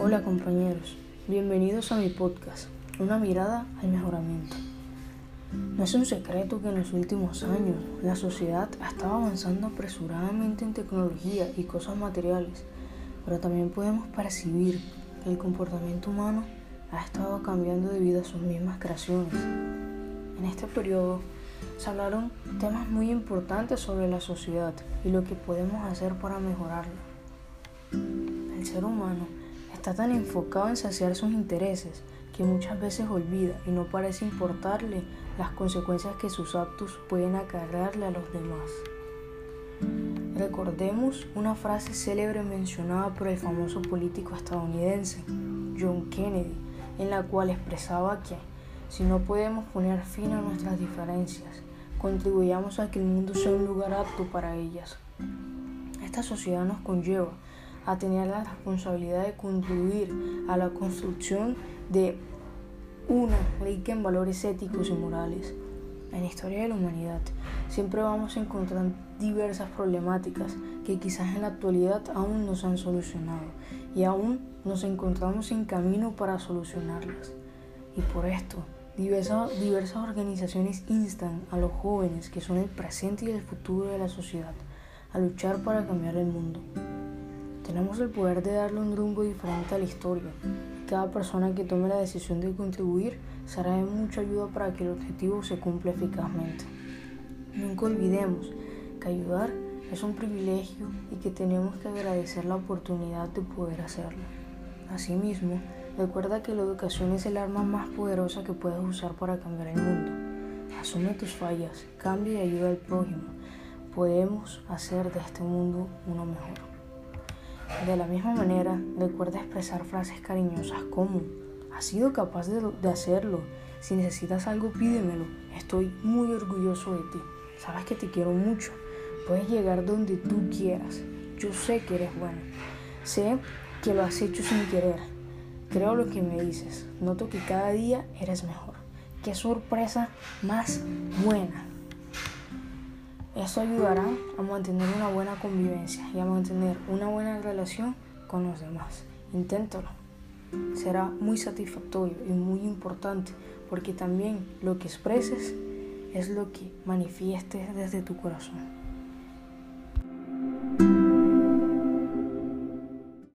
Hola compañeros, bienvenidos a mi podcast, Una mirada al mejoramiento. No es un secreto que en los últimos años la sociedad ha estado avanzando apresuradamente en tecnología y cosas materiales, pero también podemos percibir que el comportamiento humano ha estado cambiando debido a sus mismas creaciones. En este periodo se hablaron temas muy importantes sobre la sociedad y lo que podemos hacer para mejorarla. El ser humano está tan enfocado en saciar sus intereses que muchas veces olvida y no parece importarle las consecuencias que sus actos pueden acarrearle a los demás. Recordemos una frase célebre mencionada por el famoso político estadounidense John Kennedy, en la cual expresaba que si no podemos poner fin a nuestras diferencias, contribuyamos a que el mundo sea un lugar apto para ellas. Esta sociedad nos conlleva a tener la responsabilidad de contribuir a la construcción de una rica en valores éticos y morales. En la historia de la humanidad siempre vamos a encontrar diversas problemáticas que quizás en la actualidad aún no se han solucionado y aún nos encontramos en camino para solucionarlas. Y por esto, diversas, diversas organizaciones instan a los jóvenes que son el presente y el futuro de la sociedad a luchar para cambiar el mundo. Tenemos el poder de darle un rumbo diferente a la historia. Cada persona que tome la decisión de contribuir será de mucha ayuda para que el objetivo se cumpla eficazmente. Nunca olvidemos que ayudar es un privilegio y que tenemos que agradecer la oportunidad de poder hacerlo. Asimismo, recuerda que la educación es el arma más poderosa que puedes usar para cambiar el mundo. Asume tus fallas, cambia y ayuda al prójimo. Podemos hacer de este mundo uno mejor. De la misma manera, recuerda expresar frases cariñosas como, has sido capaz de, de, hacerlo, si necesitas algo pídemelo, estoy muy orgulloso de ti, sabes que te quiero mucho, puedes llegar donde tú quieras, yo sé que eres bueno, sé que lo has hecho sin querer, creo lo que me dices, noto que cada día eres mejor, qué sorpresa más buena. Eso ayudará a mantener una buena convivencia y a mantener una buena relación con los demás. Inténtalo. Será muy satisfactorio y muy importante porque también lo que expreses es lo que manifiestes desde tu corazón.